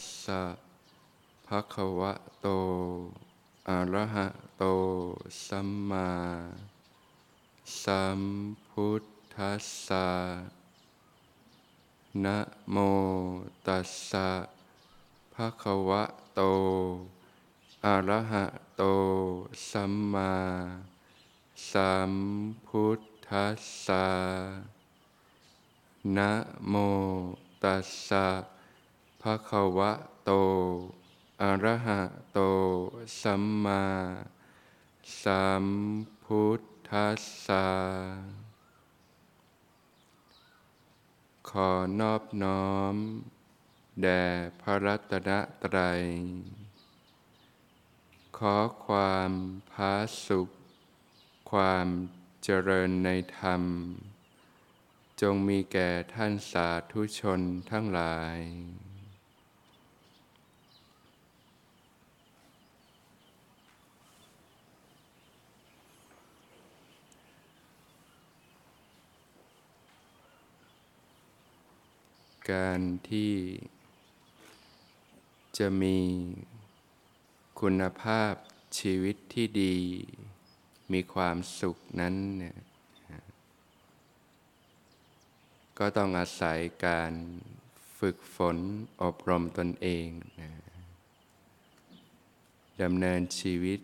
ตัสสะภะคะวะโตอะระหะโตสัมมาสัมพุทธัสสะนะโมตัสสะภะคะวะโตอะระหะโตสัมมาสัมพุทธัสสะนะโมตัสสะ ภะคะวะโต อะระหะโต สัมมาสัมพุทธัสสะ ขอนอบน้อม แด่พระรัตนตรัย ขอความพาสุข ความเจริญในธรรม จงมีแก่ท่านสาธุชนทั้งหลาย การที่จะมีคุณภาพชีวิตที่ดี มีความสุขนั้นเนี่ยก็ต้องอาศัยการฝึกฝนอบรมตนเองนะดำเนินชีวิต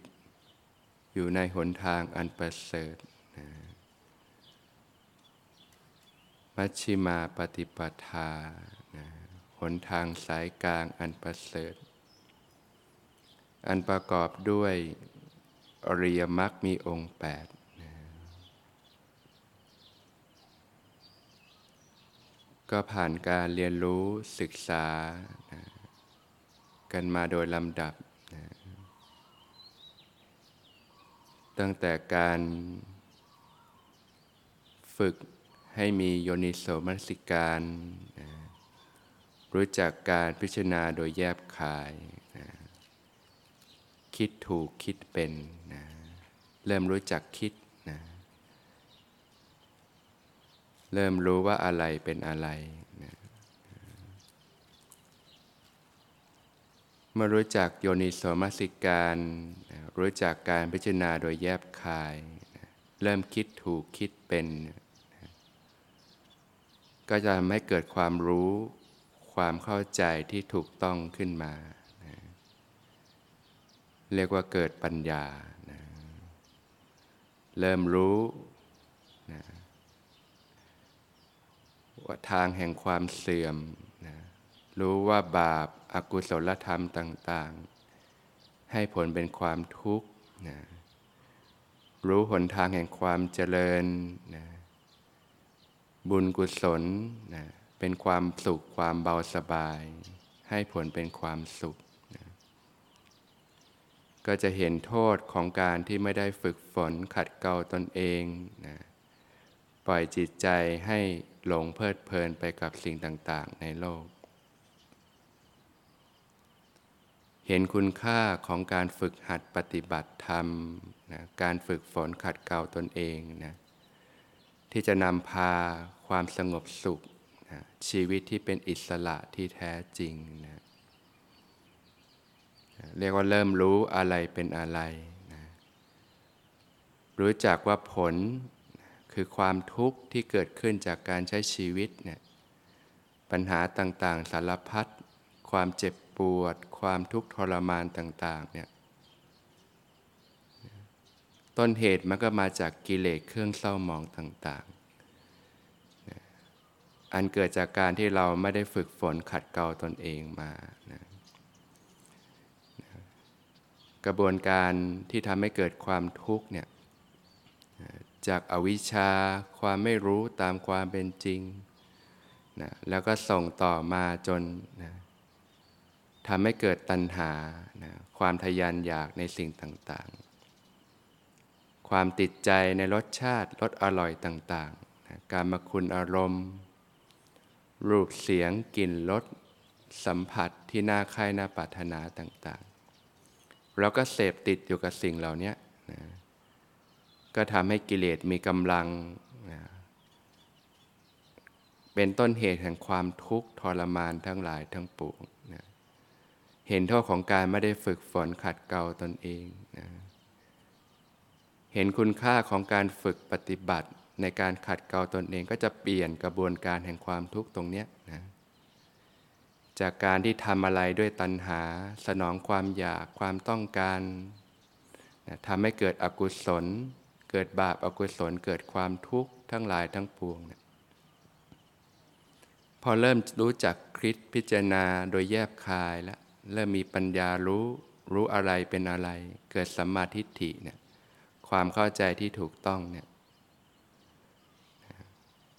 อยู่ในหนทางอันประเสริฐนะ มัชชิมาปฏิปทานะหนทางสายกลางอันประเสริฐ อันประกอบด้วยอริยมรรคมีองค์แปดก็ผ่านการเรียนรู้ศึกษานะกันมาโดยลำดับนะตั้งแต่การฝึก ให้มีโยนิโสมนสิการนรู้จักการพิจารณาโดยแยบคายนะคิดถูกคิดเป็นนะเริ่มรู้จักคิดนะเริ่มรู้ว่าอะไรเป็นอะไรนะเมื่อรู้จักโยนิโสมนสิการนะรู้จักการพิจารณาโดยแยบคายนะเริ่มคิดถูกคิดเป็นนะ ก็จะทำให้เกิดความรู้ความเข้าใจที่ถูกต้องขึ้นมานะเรียกว่าเกิดปัญญานะเริ่มรู้นะว่าทางแห่งความเสื่อมนะรู้ว่าบาปอากุศลธรรมต่าง ๆ ให้ผลเป็นความทุกข์นะรู้หนทางแห่งความเจริญนะ บุญกุศลนะเป็นความสุขความเบาสบาย ให้ผลเป็นความสุขนะก็จะเห็นโทษของการที่ไม่ได้ฝึกฝนขัดเกลาตนเองนะปล่อยจิตใจให้หลงเพลิดเพลินไปกับสิ่งต่างๆ ในโลก เห็นคุณค่าของการฝึกหัดปฏิบัติธรรมนะการฝึกฝนขัดเกลาตนเองนะ ที่จะนำพาความสงบสุขนะชีวิตที่เป็นอิสระที่แท้จริงนะเรียกว่าเริ่มรู้อะไรเป็นอะไรนะรู้จักว่าผลคือความทุกข์ที่เกิดขึ้นจากการใช้ชีวิตเนี่ยปัญหาต่างๆ สารพัดความเจ็บปวด ความทุกข์ทรมานต่าง ๆ เนี่ย ต้นเหตุมันก็มาจากกิเลสเครื่องเศร้ามองต่างๆ อันเกิดจากการที่เราไม่ได้ฝึกฝนขัดเกลาตนเองมานะกระบวนการที่ทำให้เกิดความทุกข์เนี่ยจากอวิชชาความไม่รู้ตามความเป็นจริงนะแล้วก็ส่งต่อมาจนนะทำให้เกิดตัณหานะความทยานอยากในสิ่งต่างๆ ความติดใจในรสชาติรสอร่อยต่างๆ การมาคุณอารมณ์ รูปเสียงกลิ่นรสสัมผัสที่น่าใคร่น่าปรารถนาต่างๆ เราก็เสพติดอยู่กับสิ่งเหล่านี้นะก็ทำให้กิเลสมีกำลังนะเป็นต้นเหตุแห่งความทุกข์ทรมานทั้งหลายทั้งปวงนะเห็นโทษของการไม่ได้ฝึกฝนขัดเกลาตนเองนะ เห็นคุณค่าของการฝึกปฏิบัติ ในการขัดเกลาตนเองก็จะเปลี่ยนกระบวนการแห่งความทุกข์ตรงเนี้ยนะจากการที่ทำอะไรด้วยตัณหา สนองความอยากความต้องการนะทำให้เกิดอกุศล เกิดบาปอากุศลเกิดความทุกข์ทั้งหลายทั้งปวงนะพอเริ่มรู้จักคิดพิจารณาโดยแยบคายแล้วเริ่มมีปัญญารู้รู้อะไรเป็นอะไร เกิดสัมมาทิฏฐิเนี่ย ความเข้าใจที่ถูกต้องเนี่ย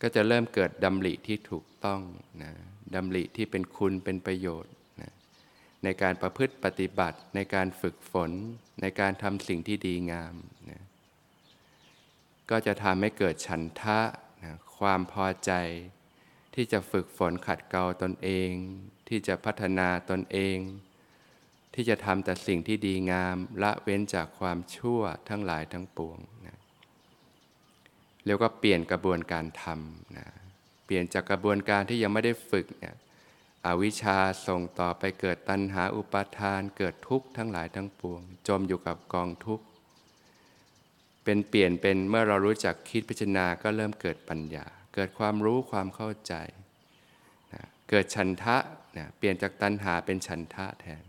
ก็จะเริ่มเกิดดำริที่ถูกต้องนะดำริที่เป็นคุณเป็นประโยชน์นะในการประพฤติปฏิบัติ ในการฝึกฝน ในการทำสิ่งที่ดีงามนะก็จะทำให้เกิดฉันทะนะความพอใจ ที่จะฝึกฝนขัดเกลาตนเอง ที่จะพัฒนาตนเอง ที่จะทำแต่สิ่งที่ดีงามละเว้นจากความชั่วทั้งหลายทั้งปวงนะเรียกว่าเปลี่ยนกระบวนการทำนะเปลี่ยนจากกระบวนการที่ยังไม่ได้ฝึกเนี่ยอวิชชาส่งต่อไปเกิดตัณหาอุปาทานเกิดทุกข์ทั้งหลายทั้งปวง จมอยู่กับกองทุกข์เป็นเปลี่ยนเป็นเมื่อเรารู้จักคิดพิจารณาก็เริ่มเกิดปัญญา เกิดความรู้ความเข้าใจนะเกิดฉันทะนะเปลี่ยนจากตัณหาเป็นฉันทะแทน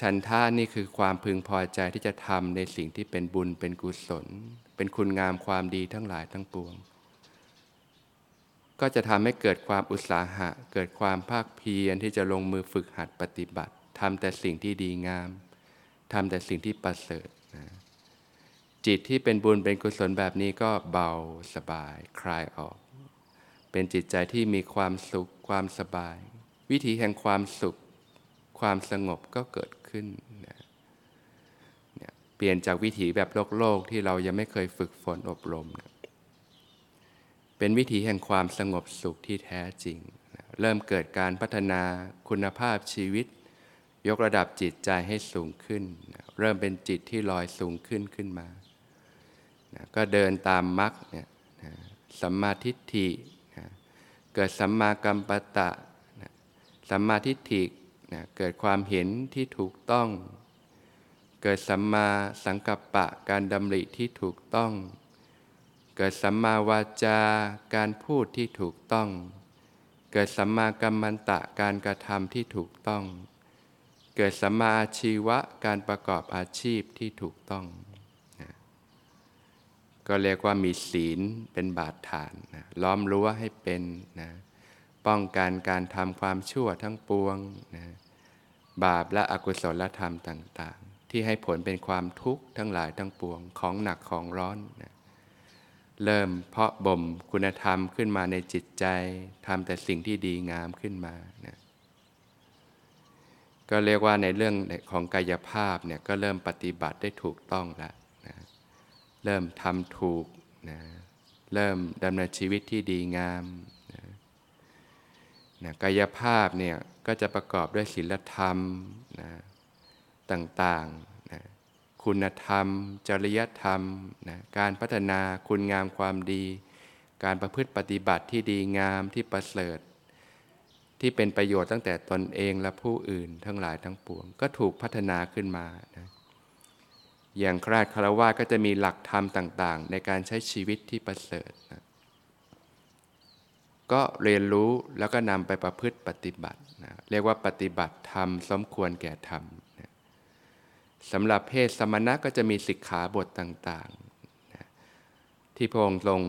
ฉันทะนี่คือความพึงพอใจที่จะทำในสิ่งที่เป็นบุญเป็นกุศล เป็นคุณงามความดีทั้งหลายทั้งปวง ก็จะทำให้เกิดความอุตสาหะ เกิดความภาคเพียรที่จะลงมือฝึกหัดปฏิบัติทำแต่สิ่งที่ดีงามทำแต่สิ่งที่ประเสริฐนะจิตที่เป็นบุญเป็นกุศลแบบนี้ก็เบาสบายคลายออก เป็นจิตใจที่มีความสุขความสบาย วิธีแห่งความสุข ความสงบก็เกิด ขึ้นนะเปลี่ยนจากวิถีแบบโลกโลกที่เรายังไม่เคยฝึกฝนอบรมนะเป็นวิถีแห่งความสงบสุขที่แท้จริงเริ่มเกิดการพัฒนาคุณภาพชีวิต ยกระดับจิตใจให้สูงขึ้นเริ่มเป็นจิตที่ลอยสูงขึ้นขึ้นมาก็เดินตามมรรคเนี่ยสัมมาทิฏฐิเกิดสัมมากัมปตะสัมมาทิฏฐิ เกิดความเห็นที่ถูกต้อง เกิดสัมมาสังกัปปะการดำริที่ถูกต้อง เกิดสัมมาวาจาการพูดที่ถูกต้อง เกิดสัมมากัมมันตะการกระทำที่ถูกต้อง เกิดสัมมาอาชีวะการประกอบอาชีพที่ถูกต้องนะก็เรียกว่ามีศีลเป็นบาดฐานนะล้อมรั้วให้เป็นนะป้องกันการทำความชั่วทั้งปวงนะ บาปและอกุศลธรรมต่าง ๆ ที่ให้ผลเป็นความทุกข์ทั้งหลายทั้งปวงของหนักของร้อนนะเริ่มเพาะบ่มคุณธรรมขึ้นมาในจิตใจทำแต่สิ่งที่ดีงามขึ้นมานะก็เรียกว่าในเรื่องของกายภาพเนี่ยก็เริ่มปฏิบัติได้ถูกต้องแล้วนะเริ่มทำถูกนะเริ่มดำเนินชีวิตที่ดีงามนะนะกายภาพเนี่ย ก็จะประกอบด้วยศีลธรรมนะต่างๆคุณธรรม จริยธรรมนะการพัฒนาคุณงามความดี การประพฤติปฏิบัติที่ดีงามที่ประเสริฐ ที่เป็นประโยชน์ตั้งแต่ตนเองและผู้อื่นทั้งหลายทั้งปวง ก็ถูกพัฒนาขึ้นมานะอย่างคราดคารวะก็จะมีหลักธรรมต่าง ๆ ในการใช้ชีวิตที่ประเสริฐนะ ก็เรียนรู้แล้วก็นำไปประพฤติปฏิบัตินะเรียกว่าปฏิบัติธรรมสมควรแก่ธรรมสำหรับเพศสมณะก็จะมีสิกขาบทต่างๆนะที่พระองค์ทรง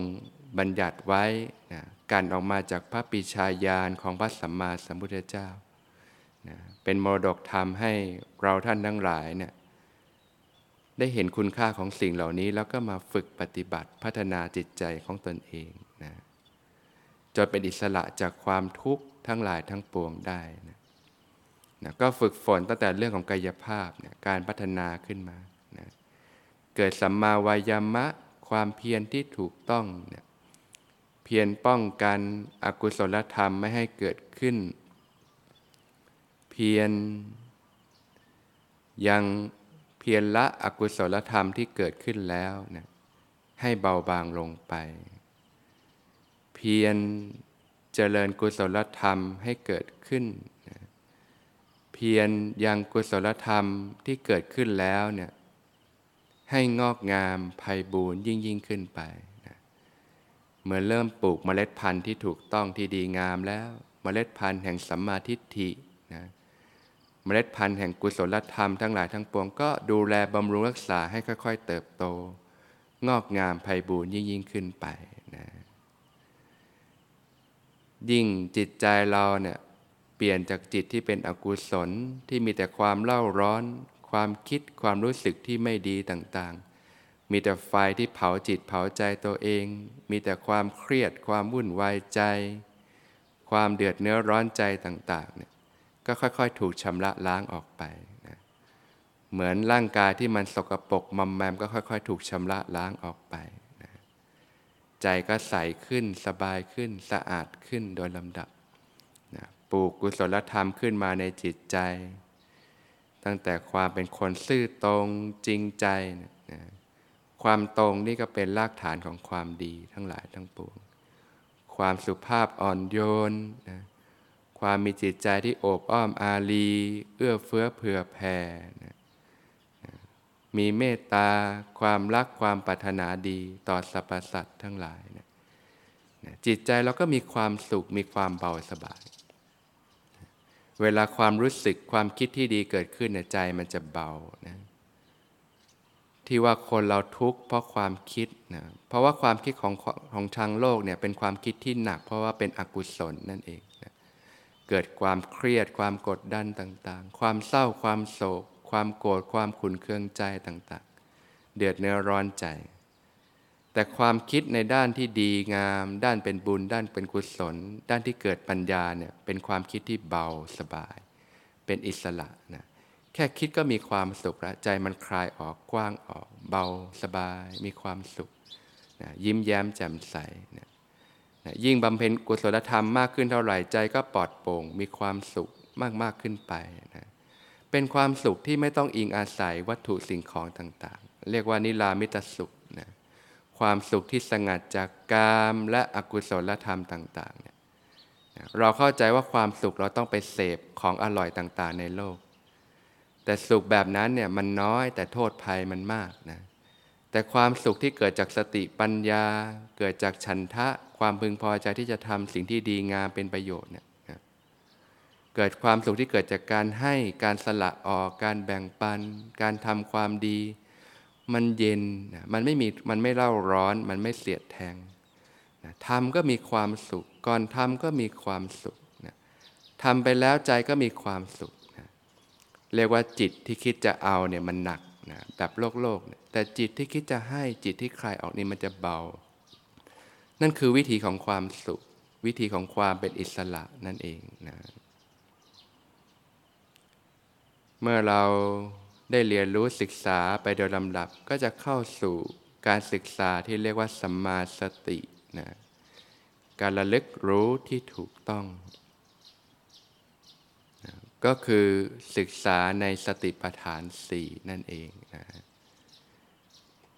บัญญัติไว้นะการออกมาจากพระปิชาญาณของพระสัมมาสัมพุทธเจ้านะเป็นมรดกธรรมให้เราท่านทั้งหลายเนี่ยได้เห็นคุณค่าของสิ่งเหล่านี้แล้วก็มาฝึกปฏิบัติพัฒนาจิตใจของตนเองนะ จนเป็นอิสระจากความทุกข์ทั้งหลายทั้งปวงได้นะนะก็ฝึกฝนตั้งแต่เรื่องของกายภาพนะการพัฒนาขึ้นมานะเกิดสัมมาวายามะ ความเพียรที่ถูกต้องนะเพียรป้องกันอกุศลธรรมไม่ให้เกิดขึ้น เพียรยังเพียรละอกุศลธรรมที่เกิดขึ้นแล้วนะให้เบาบางลงไป เพียรเจริญกุศลธรรมให้เกิดขึ้นเพีพียรยังกุศลธรรมที่เกิดขึ้นแล้วเนี่ยให้งอกงามไพ่บูรยิ่งยิ่งขึ้นไปนะเมื่อเริ่มปลูกเมล็ดพันธุ์ที่ถูกต้องที่ดีงามแล้ว เมล็ดพันธุ์แห่งสัมมาทิฏฐินะเมล็ดพันธุ์แห่งกุศลธรรมทั้งหลายทั้งปวงก็ดูแลบำรุงรักษาให้ค่อย ๆ เติบโต งอกงามไพ่บูรยิ่งยิ่งขึ้นไปนะ ยิ่งจิตใจเราเนี่ยเปลี่ยนจากจิตที่เป็นอกุศลที่มีแต่ความเล่าร้อน ความคิดความรู้สึกที่ไม่ดีต่างๆ มีแต่ไฟที่เผาจิตเผาใจตัวเอง มีแต่ความเครียดความวุ่นวายใจ ความเดือดเนื้อร้อนใจต่างๆเนี่ยก็ค่อยๆ ถูกชำระล้างออกไปนะเหมือนร่างกายที่มันสกปรกมอมแมมก็ค่อย ๆ ถูกชำระล้างออกไป ใจก็ใสขึ้นสบายขึ้นสะอาดขึ้นโดยลำดับนะปลูกกุศลธรรมขึ้นมาในจิตใจ ตั้งแต่ความเป็นคนซื่อตรงจริงใจนะความตรงนี่ก็เป็นรากฐานของความดีทั้งหลายทั้งปวง ความสุภาพอ่อนโยนนะความมีจิตใจที่โอบอ้อมอารี เอื้อเฟื้อเผื่อแผ่นะ มีเมตตา ความรักความปรารถนาดีต่อสรรพสัตว์ทั้งหลายนะจิตใจเราก็มีความสุขมีความเบาสบาย เวลาความรู้สึกความคิดที่ดีเกิดขึ้นในใจมันจะเบานะที่ว่าคนเราทุกข์เพราะความคิดนะ เพราะว่าความคิดของของทางโลกเนี่ยเป็นความคิดที่หนัก เพราะว่าเป็นอกุศลนั่นเองนะเกิดความเครียดความกดดันต่างๆ ความเศร้าความโศก ความโกรธความขุนเคืองใจต่างๆ เดือดเนื้อร้อนใจ แต่ความคิดในด้านที่ดีงาม ด้านเป็นบุญ ด้านเป็นกุศล ด้านที่เกิดปัญญาเนี่ยเป็นความคิดที่เบาสบาย เป็นอิสระนะแค่คิดก็มีความสุขล้วใจมันคลายออกกว้างออก เบาสบาย มีความสุขนะยิ้มแย้มแจ่มใสนะนะยิ่งบำเพ็ญกุศลธรรมมากขึ้นเท่าไหร่ใจก็ปลอดโปร่ง มีความสุขมากมากขึ้นไปนะ เป็นความสุขที่ไม่ต้องอิงอาศัยวัตถุสิ่งของต่างๆ เรียกว่านิรามิตสุขนะความสุขที่สงัดจากกามและอกุศลธรรมต่างๆเนี่ยเราเข้าใจว่าความสุขเราต้องไปเสพของอร่อยต่างๆ ในโลก แต่สุขแบบนั้นเนี่ยมันน้อยแต่โทษภัยมันมากนะแต่ความสุขที่เกิดจากสติปัญญา เกิดจากฉันทะ ความพึงพอใจที่จะทำสิ่งที่ดีงามเป็นประโยชน์เนี่ย เกิดความสุขที่เกิดจากการให้การสละออกการแบ่งปัน การทำความดี มันเย็นมันไม่มีมันไม่เล่าร้อน มันไม่เสียดแทงทำก็มีความสุข ก่อนทำก็มีความสุขทำไปแล้วใจก็มีความสุข เรียกว่าจิตที่คิดจะเอาเนี่ยมันหนักนะแบบโลกโลก แต่จิตที่คิดจะให้จิตที่คลายออกนี่มันจะเบา นั่นคือวิธีของความสุข วิธีของความเป็นอิสระนั่นเองนะ เมื่อเราได้เรียนรู้ศึกษาไปโดยลำดับก็จะเข้าสู่การศึกษาที่เรียกว่าสัมมาสตินะการระลึกรู้ที่ถูกต้องก็คือศึกษาในสติปัฏฐานสี่นั่นเองนะ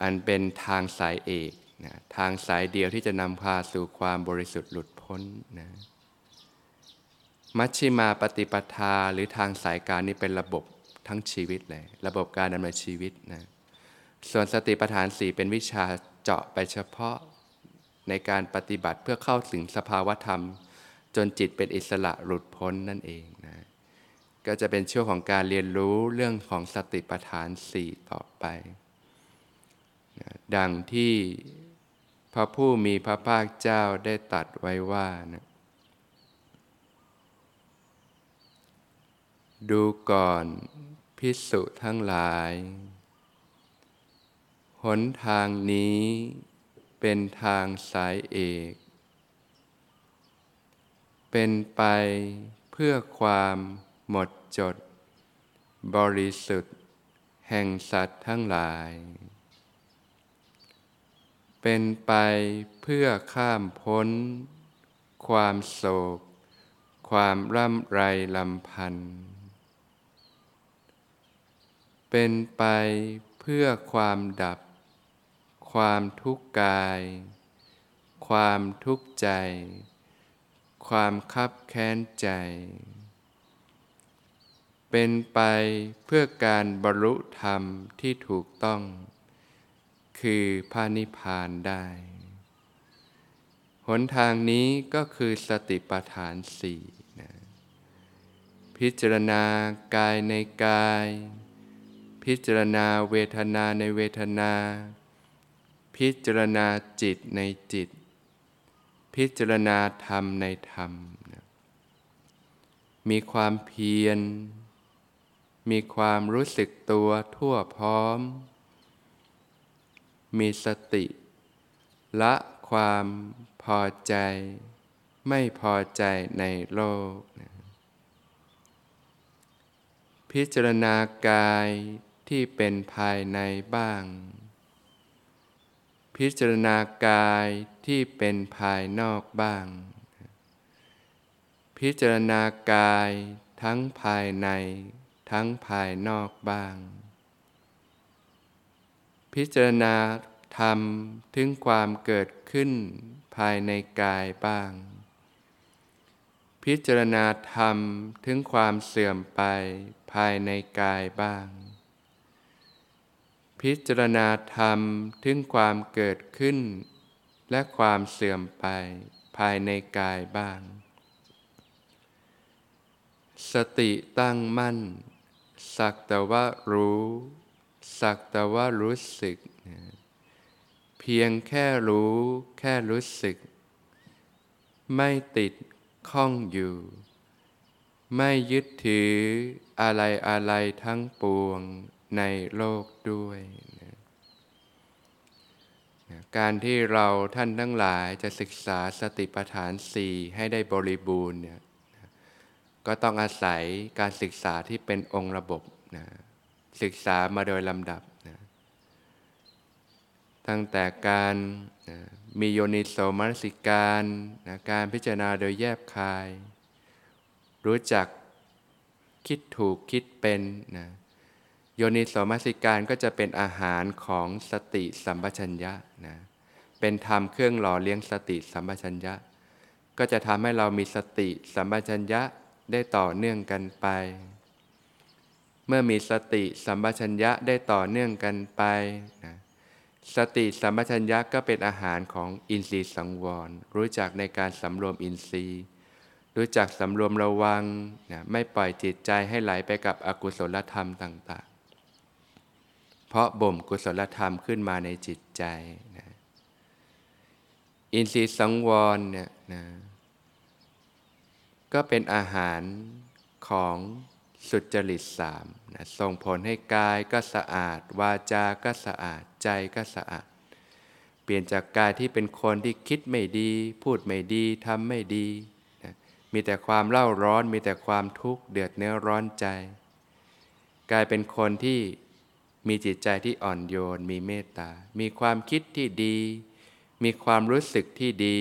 อันเป็นทางสายเอกนะทางสายเดียวที่จะนำพาสู่ความบริสุทธิ์หลุดพ้นนะมัชชิมาปฏิปทาหรือทางสายการนี้เป็นระบบ ทั้งชีวิตเลย ระบบการดำเนินชีวิตนะส่วนสติปัฏฐานสี่เป็นวิชาเจาะไปเฉพาะในการปฏิบัติเพื่อเข้าถึงสภาวธรรม จนจิตเป็นอิสระหลุดพ้นนั่นเองนะก็จะเป็นช่วงของการเรียนรู้เรื่องของสติปัฏฐานสี่ต่อไปนะดังที่พระผู้มีพระภาคเจ้าได้ตัดไว้ว่านะ ดูก่อนพิสุทั้งหลาย หนทางนี้เป็นทางสายเอก เป็นไปเพื่อความหมดจด บริสุทธิ์ แห่งสัตว์ทั้งหลาย เป็นไปเพื่อข้ามพ้น ความโศก ความร่ำไรลำพันธ์ เป็นไปเพื่อความดับ ความทุกข์กาย ความทุกข์ใจ ความคับแค้นใจ เป็นไปเพื่อการบรรลุธรรมที่ถูกต้อง คือพระนิพพานได้หนทางนี้ก็คือสติปัฏฐานสี่นะพิจารณากายในกาย พิจารณาเวทนาในเวทนา พิจารณาจิตในจิต พิจารณาธรรมในธรรม มีความเพียร มีความรู้สึกตัวทั่วพร้อม มีสติ ละความพอใจ ไม่พอใจในโลกนะพิจารณากาย ที่เป็นภายในบ้าง พิจารณากายที่เป็นภายนอกบ้าง พิจารณากายทั้งภายในทั้งภายนอกบ้าง พิจารณาธรรมถึงความเกิดขึ้นภายในกายบ้าง พิจารณาธรรมถึงความเสื่อมไปภายในกายบ้าง พิจารณาธรรมถึงความเกิดขึ้น และความเสื่อมไปภายในกายบ้าง สติตั้งมั่น สักแต่ว่ารู้ สักแต่ว่ารู้สึก เพียงแค่รู้ แค่รู้สึก ไม่ติดข้องอยู่ ไม่ยึดถืออะไรอะไรทั้งปวง ในโลกด้วยนะการที่เราท่านทั้งหลายจะศึกษาสติปัฏฐานสี่ให้ได้บริบูรณ์เนี่ยก็ต้องอาศัยการศึกษาที่เป็นองค์ระบบนะศึกษามาโดยลำดับนะตั้งแต่การนะมีโยนิโสมนสิการนะการพิจารณาโดยแยบคาย รู้จักคิดถูกคิดเป็นนะ โยนิโสมนสิการก็จะเป็นอาหารของสติสัมปชัญญะนะเป็นธรรมเครื่องหล่อเลี้ยงสติสัมปชัญญะ ก็จะทำให้เรามีสติสัมปชัญญะได้ต่อเนื่องกันไป เมื่อมีสติสัมปชัญญะได้ต่อเนื่องกันไปนะสติสัมปชัญญะก็เป็นอาหารของอินทรีย์สังวร รู้จักในการสำรวมอินทรีย์ รู้จักสำรวมระวังนะไม่ปล่อยจิตใจให้ไหลไปกับอกุศลธรรมต่างๆ ราะบ่มกุศลธรรมขึ้นมาในจิตใจนะอินทรีย์สังวรเนี่ยนะก็เป็นอาหารของสุจริตสามนะส่งผลให้กายก็สะอาด วาจาก็สะอาดใจก็สะอาด เปลี่ยนจากกายที่เป็นคนที่คิดไม่ดี พูดไม่ดีทำไม่ดีนะมีแต่ความเล่าร้อนมีแต่ความทุกข์เดือดเนื้อร้อนใจ กลายเป็นคนที่ มีจิตใจที่อ่อนโยน มีเมตตา มีความคิดที่ดี มีความรู้สึกที่ดี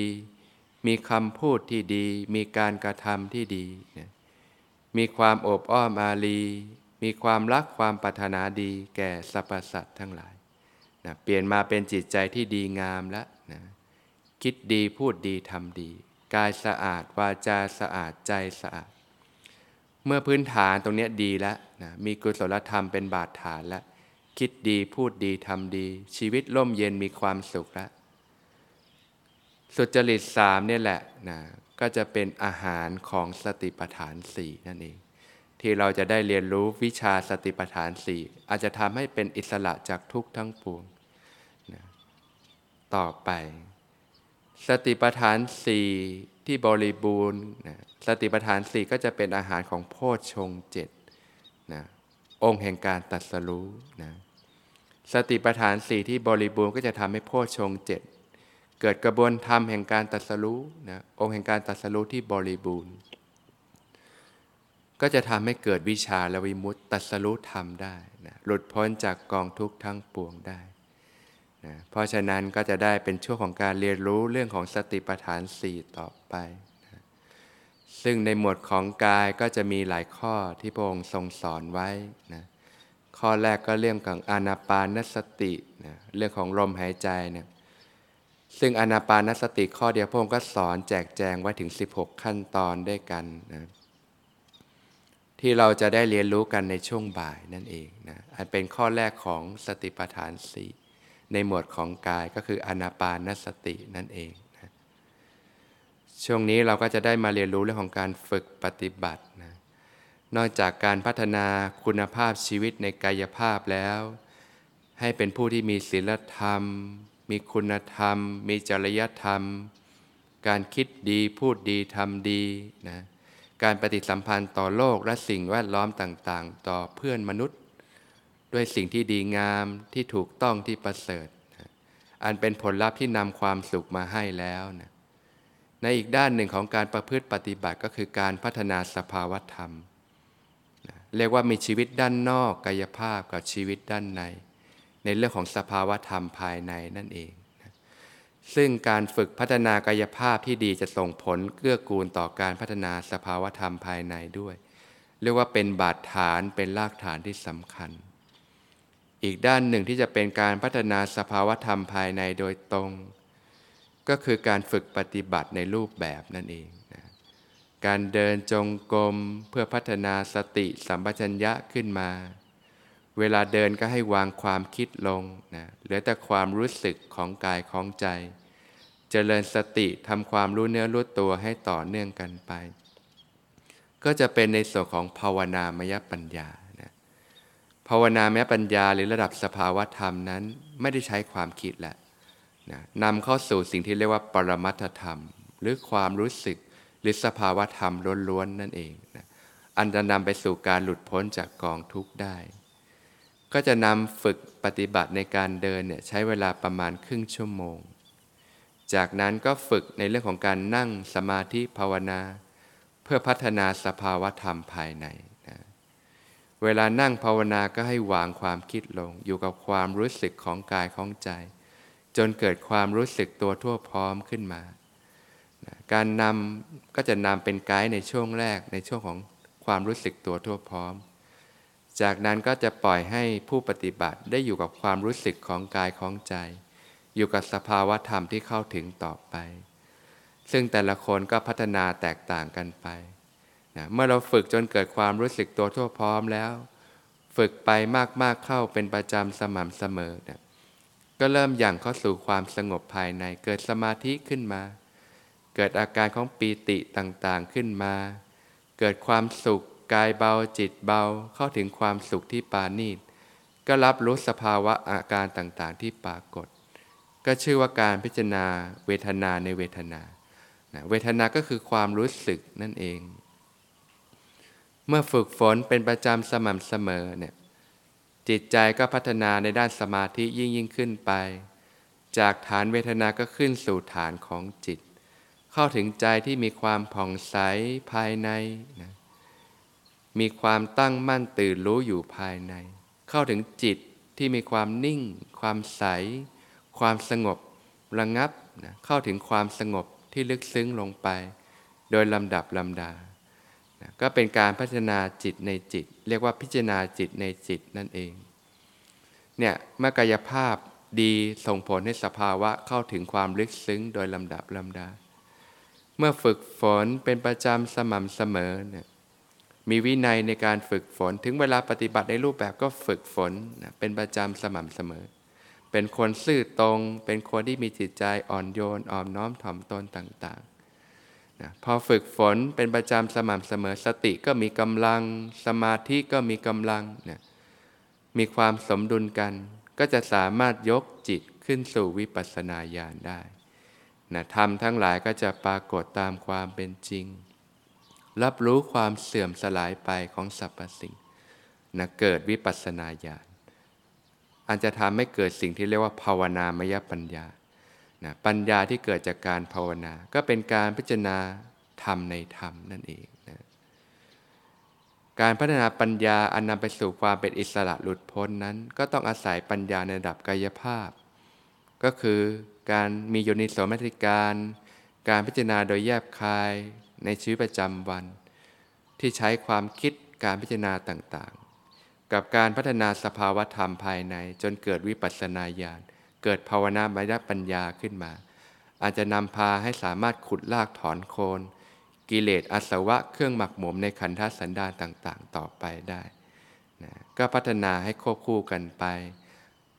มีคำพูดที่ดี มีการกระทำที่ดี มีความโอบอ้อมอารี มีความรักความปรารถนาดีแก่สรรพสัตว์ทั้งหลายนะเปลี่ยนมาเป็นจิตใจที่ดีงามแล้วนะคิดดีพูดดีทำดี กายสะอาดวาจาสะอาดใจสะอาด เมื่อพื้นฐานตรงนี้ดีแล้วนะมีกุศลธรรมเป็นบาดฐานแล้ว คิดดีพูดดีทำดี ชีวิตร่มเย็นมีความสุขแล้วสุจริตสามเนี่ยแหละนะก็จะเป็นอาหารของสติปัฏฐานสี่นั่นเอง ที่เราจะได้เรียนรู้วิชาสติปัฏฐานสี่อาจจะทำให้เป็นอิสระจากทุกทั้งปวงนะต่อไป สติปัฏฐานสี่ที่บริบูรณ์นะสติปัฏฐานสี่ก็จะเป็นอาหารของโพชฌงเจ็ดนะองค์แห่งการตัดสรู้นะ สติปัฏฐานสี่ที่บริบูรณ์ก็จะทำให้โพชฌงเจ็ดเกิดกระบวนธรรมแห่งการตัดสรู้นะองค์แห่งการตัดสรู้ที่บริบูรณ์ ก็จะทำให้เกิดวิชาและวิมุตติตัดสรู้ธรรมได้นะหลุดพ้นจากกองทุกข์ทั้งปวงได้นะเพราะฉะนั้นก็จะได้เป็นช่วงของการเรียนรู้เรื่องของสติปัฏฐานสี่ต่อไปนะซึ่งในหมวดของกายก็จะมีหลายข้อที่พระองค์ทรงสอนไว้นะ ข้อแรกก็เรื่องของอานาปานสตินะเรื่องของลมหายใจเนี่ยซึ่งอนาปานสติข้อเดียวพระองค์ก็สอนแจกแจงไว้ถึง 16 ขั้นตอนด้วยกันนะที่เราจะได้เรียนรู้กันในช่วงบ่ายนั่นเองนะอันเป็นข้อแรกของสติปัฏฐานสี่ในหมวดของกายก็คืออนาปานสตินั่นเองนะช่วงนี้เราก็จะได้มาเรียนรู้เรื่องของการฝึกปฏิบัตินะ นอกจากการพัฒนาคุณภาพชีวิตในกายภาพแล้ว ให้เป็นผู้ที่มีศีลธรรม มีคุณธรรม มีจริยธรรม การคิดดีพูดดีทำดีนะการปฏิสัมพันธ์ต่อโลกและสิ่งแวดล้อมต่างๆ ต่อเพื่อนมนุษย์ ด้วยสิ่งที่ดีงามที่ถูกต้องที่ประเสริฐนะอันเป็นผลลัพธ์ที่นำความสุขมาให้แล้วนะในอีกด้านหนึ่งของการประพฤติปฏิบัติก็คือการพัฒนาสภาวธรรม เรียกว่ามีชีวิตด้านนอกกายภาพกับชีวิตด้านใน ในเรื่องของสภาวธรรมภายในนั่นเอง ซึ่งการฝึกพัฒนากายภาพที่ดีจะส่งผลเกื้อกูลต่อการพัฒนาสภาวธรรมภายในด้วย เรียกว่าเป็นบาดฐานเป็นรากฐานที่สำคัญ อีกด้านหนึ่งที่จะเป็นการพัฒนาสภาวธรรมภายในโดยตรง ก็คือการฝึกปฏิบัติในรูปแบบนั่นเอง การเดินจงกรมเพื่อพัฒนาสติสัมปชัญญะขึ้นมา เวลาเดินก็ให้วางความคิดลงนะเหลือแต่ความรู้สึกของกายของใจเจริญสติทำความรู้เนื้อรู้ตัวให้ต่อเนื่องกันไป ก็จะเป็นในส่วนของภาวนามยปัญญานะภาวนามยปัญญาหรือระดับสภาวธรรมนั้นไม่ได้ใช้ความคิดแหละนะนำเข้าสู่สิ่งที่เรียกว่าปรมัตธรรม หรือความรู้สึก หรือสภาวะธรรมล้วนๆนั่นเองนะอันจะนำไปสู่การหลุดพ้นจากกองทุกข์ได้ ก็จะนำฝึกปฏิบัติในการเดินเนี่ยใช้เวลาประมาณครึ่งชั่วโมง จากนั้นก็ฝึกในเรื่องของการนั่งสมาธิภาวนา เพื่อพัฒนาสภาวะธรรมภายในนะเวลานั่งภาวนาก็ให้วางความคิดลง อยู่กับความรู้สึกของกายของใจ จนเกิดความรู้สึกตัวทั่วพร้อมขึ้นมา การนำก็จะนำเป็นไกด์ในช่วงแรกในช่วงของความรู้สึกตัวทั่วพร้อม จากนั้นก็จะปล่อยให้ผู้ปฏิบัติได้อยู่กับความรู้สึกของกายของใจ อยู่กับสภาวะธรรมที่เข้าถึงต่อไป ซึ่งแต่ละคนก็พัฒนาแตกต่างกันไปนะเมื่อเราฝึกจนเกิดความรู้สึกตัวทั่วพร้อมแล้ว ฝึกไปมากๆเข้าเป็นประจำสม่ำเสมอนะก็เริ่มหยั่งเข้าสู่ความสงบภายในเกิดสมาธิขึ้นมา เกิดอาการของปีติต่างๆขึ้นมา เกิดความสุขกายเบาจิตเบาเข้าถึงความสุขที่ปานีตก็รับรู้สภาวะอาการต่างๆที่ปรากฏ ก็ชื่อว่าการพิจารณาเวทนาในเวทนานะเวทนาก็คือความรู้สึกนั่นเอง เมื่อฝึกฝนเป็นประจำสม่ำเสมอเนี่ยจิตใจก็พัฒนาในด้านสมาธิยิ่งยิ่งขึ้นไป จากฐานเวทนาก็ขึ้นสู่ฐานของจิต เข้าถึงใจที่มีความผ่องใสภายในนะมีความตั้งมั่นตื่นรู้อยู่ภายใน เข้าถึงจิตที่มีความนิ่ง ความใส ความสงบ ระงับนะเข้าถึงความสงบที่ลึกซึ้งลงไป โดยลำดับลำดานะก็เป็นการพัฒนาจิตในจิต เรียกว่าพิจารณาจิตในจิตนั่นเองเนี่ยเมื่อกายภาพดีส่งผลให้สภาวะเข้าถึงความลึกซึ้งโดยลำดับลำดา เมื่อฝึกฝนเป็นประจำสม่ำเสมอเนี่ยมีวินัยในการฝึกฝนถึงเวลาปฏิบัติในรูปแบบก็ฝึกฝนนะเป็นประจำสม่ำเสมอ เป็นคนซื่อตรง เป็นคนที่มีจิตใจอ่อนโยนอ่อมน้อมถ่อมตนต่างๆนะพอฝึกฝนเป็นประจำสม่ำเสมอ สติก็มีกำลัง สมาธิก็มีกำลังนะมีความสมดุลกัน ก็จะสามารถยกจิตขึ้นสู่วิปัสสนาญาณได้ นะธรรมทั้งหลายก็จะปรากฏตามความเป็นจริง รับรู้ความเสื่อมสลายไปของสรรพสิ่งนะเกิดวิปัสสนาญาณอันจะทำให้เกิดสิ่งที่เรียกว่าภาวนามยปัญญานะปัญญาที่เกิดจากการภาวนา ก็เป็นการพิจารณาธรรมในธรรมนั่นเองนะการพัฒนาปัญญาอันนำไปสู่ความเป็นอิสระหลุดพ้นนั้น ก็ต้องอาศัยปัญญาในระดับกายภาพ ก็คือการมีโยนิโสมนสิการ การพิจารณาโดยแยบคายในชีวิตประจำวัน ที่ใช้ความคิดการพิจารณาต่างๆ กับการพัฒนาสภาวธรรมภายในจนเกิดวิปัสสนาญาณเกิดภาวนามยปัญญาขึ้นมา อาจจะนำพาให้สามารถขุดลากถอนโคน กิเลสอาสวะเครื่องหมักหมมในขันธสันดานต่างๆ ต่อไปได้นะก็พัฒนาให้ควบคู่กันไป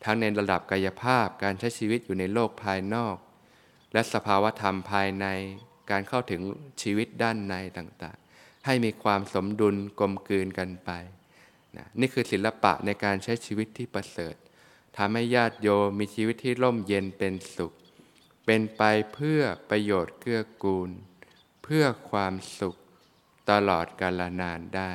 ทั้งในระดับกายภาพการใช้ชีวิตอยู่ในโลกภายนอก และสภาวธรรมภายในการเข้าถึงชีวิตด้านในต่างๆ ให้มีความสมดุลกลมกลืนกันไปนะนี่คือศิลปะในการใช้ชีวิตที่ประเสริฐทำให้ญาติโยมมีชีวิตที่ร่มเย็นเป็นสุข เป็นไปเพื่อประโยชน์เกื้อกูล เพื่อความสุขตลอดกาลนานได้